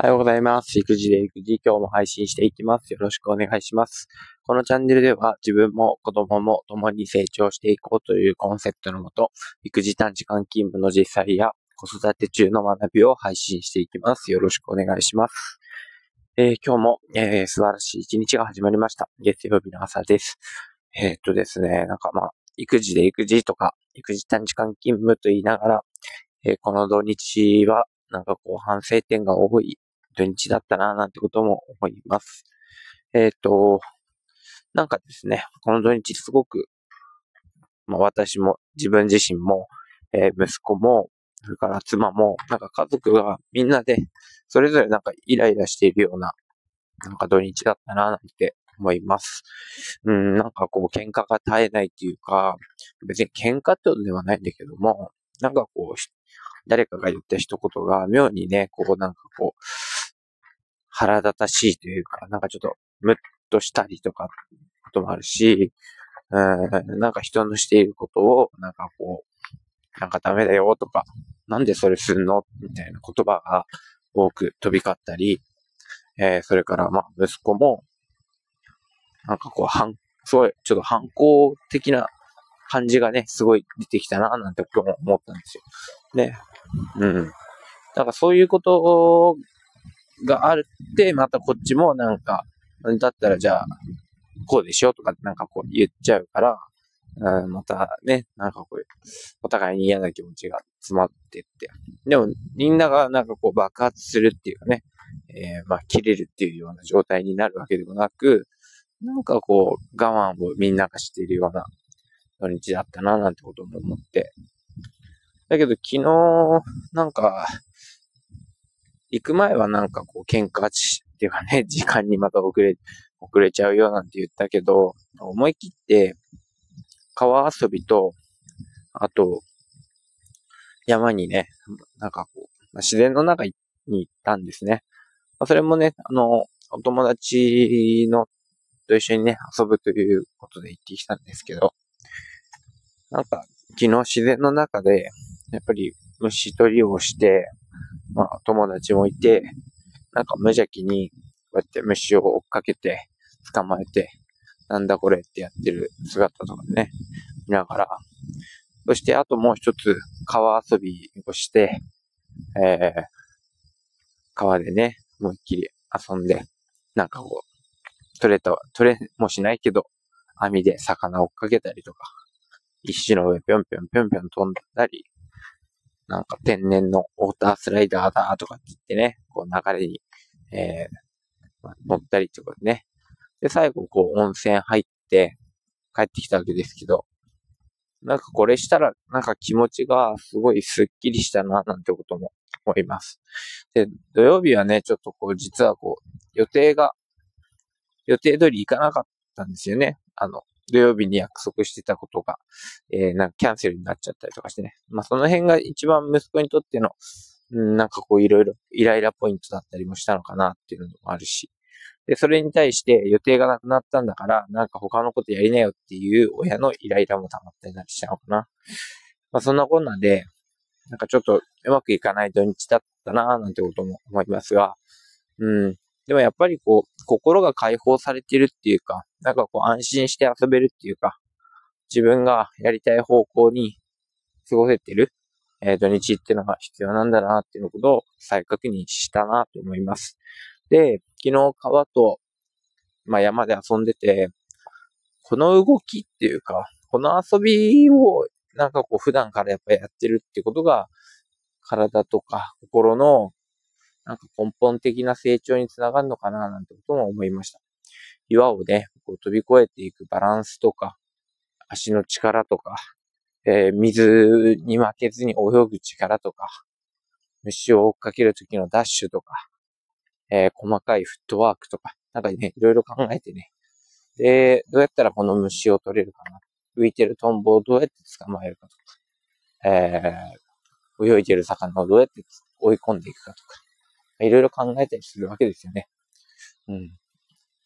おはようございます。育児で育児、今日も配信していきます。よろしくお願いします。このチャンネルでは自分も子供も共に成長していこうというコンセプトのもと、育児短時間勤務の実際や子育て中の学びを配信していきます。よろしくお願いします。えー、今日も、えー、素晴らしい一日が始まりました。月曜日の朝です。えー、っとですね、なんかまあ、育児で育児とか、育児短時間勤務と言いながら、えこの土日はなんかこう反省点が多い土日だったな、なんてことも思います。えっ、ー、と、なんかですね、この土日すごく、まあ私も自分自身も、えー、息子も、それから妻も、なんか家族がみんなで、それぞれなんかイライラしているような、なんか土日だったな、なんて思います。うん、なんかこう喧嘩が絶えないっていうか、別に喧嘩ってことではないんだけども、なんかこう、誰かが言った一言が妙にね、こうなんかこう、腹立たしいというか、なんかちょっとムッとしたりとか、こともあるし、うん、なんか人のしていることを、なんかこう、なんかダメだよとか、なんでそれすんのみたいな言葉が多く飛び交ったり、えー、それからまあ息子も、なんかこう、反、すごい、ちょっと反抗的な感じがね、すごい出てきたな、なんて今日も思ったんですよ。ね。うん。なんかそういうことがあるって、またこっちもなんか、だったらじゃあ、こうでしょとかなんかこう言っちゃうから、うん、またね、なんかこう、お互いに嫌な気持ちが詰まってって。でも、みんながなんかこう爆発するっていうかね、えー、まあ、切れるっていうような状態になるわけでもなく、なんかこう、我慢をみんながしているような土日だったな、なんてことも思って。だけど昨日、なんか、行く前はなんかこう喧嘩っていうかね、時間にまた遅れ、遅れちゃうよなんて言ったけど、思い切って川遊びと、あと、山にね、なんかこう、自然の中に行ったんですね。それもね、あの、お友達のと一緒にね、遊ぶということで行ってきたんですけど、なんか、昨日自然の中で、やっぱり虫取りをして、まあ、友達もいて、なんか無邪気に、こうやって虫を追っかけて、捕まえて、なんだこれってやってる姿とかね、見ながら、そしてあともう一つ、川遊びをして、えー、川でね、思いっきり遊んで、なんかこう、取れた、取れもしないけど、網で魚追っかけたりとか、石の上ぴょんぴょんぴょんぴょん飛んだり、なんか天然のウォータースライダーだとかって言ってね、こう流れに、えー、乗ったりとでね。で、最後こう温泉入って帰ってきたわけですけど、なんかこれしたらなんか気持ちがすごいスッキリしたななんてことも思います。で、土曜日はね、ちょっとこう実はこう予定が、予定通り行かなかったんですよね。あの、土曜日に約束してたことが、えー、なんかキャンセルになっちゃったりとかしてね。まあその辺が一番息子にとっての、うん、なんかこういろいろイライラポイントだったりもしたのかなっていうのもあるし。で、それに対して予定がなくなったんだから、なんか他のことやりなよっていう親のイライラも溜まったりしたのかな。まあそんなこんなで、なんかちょっとうまくいかない土日だったななんてことも思いますが、うん。でもやっぱりこう、心が解放されてるっていうか、なんかこう安心して遊べるっていうか、自分がやりたい方向に過ごせてる、えー、土日っていうのが必要なんだなっていうことを再確認したなと思います。で、昨日川と、まあ、山で遊んでて、この動きっていうか、この遊びをなんかこう普段からやっぱやってるってことが、体とか心のなんか根本的な成長につながるのかななんてことも思いました。岩をね、こう飛び越えていくバランスとか、足の力とか、えー、水に負けずに泳ぐ力とか、虫を追っかけるときのダッシュとか、えー、細かいフットワークとか、なんかね、いろいろ考えてね。で、どうやったらこの虫を取れるかな。浮いてるトンボをどうやって捕まえるかとか、えー、泳いでる魚をどうやって追い込んでいくかとか、いろいろ考えたりするわけですよね。うん。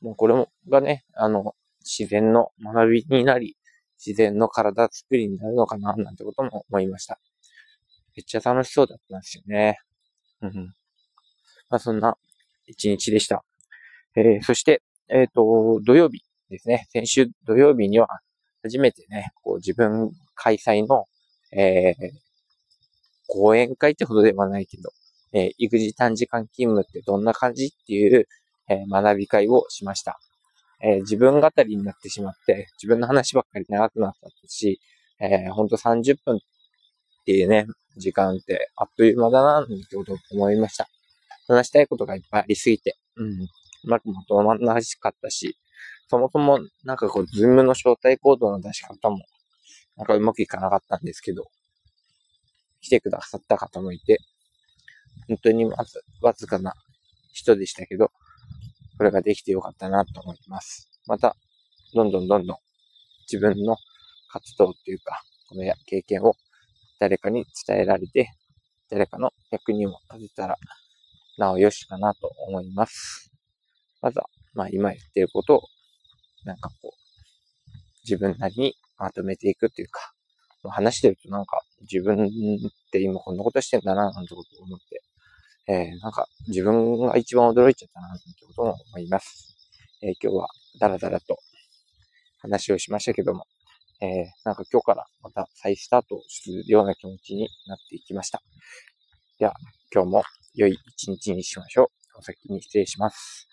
もうこれもがね、あの、自然の学びになり、自然の体作りになるのかな、なんてことも思いました。めっちゃ楽しそうだったんですよね。うん。まあ、そんな一日でした。えー、そして、えっ、ー、と、土曜日ですね。先週土曜日には、初めてね、こう自分開催の、えー、講演会ってほどではないけど、えー、育児短時間勤務ってどんな感じっていう、え、学び会をしました。え、自分語りになってしまって、自分の話ばっかり長くなったし、えー、ほんと30分っていうね、時間ってあっという間だな、ってことを思いました。話したいことがいっぱいありすぎて、うん。うまくまとまらなかったし、そもそもなんかこう、ズームの招待コードの出し方も、なんかうまくいかなかったんですけど、来てくださった方もいて、本当にわずわずかな人でしたけど、これができてよかったなと思います。また、どんどんどんどん自分の活動っていうか、この経験を誰かに伝えられて、誰かの役にも立てたら、なおよしかなと思います。まずは、まあ今言ってることを、なんかこう、自分なりにまとめていくっていうか、話してるとなんか自分って今こんなことしてんだな、なんてことを思って、えー、なんか自分が一番驚いちゃったな、なんてことも思います。えー、今日はダラダラと話をしましたけども、えー、なんか今日からまた再スタートするような気持ちになっていきました。では、今日も良い一日にしましょう。お先に失礼します。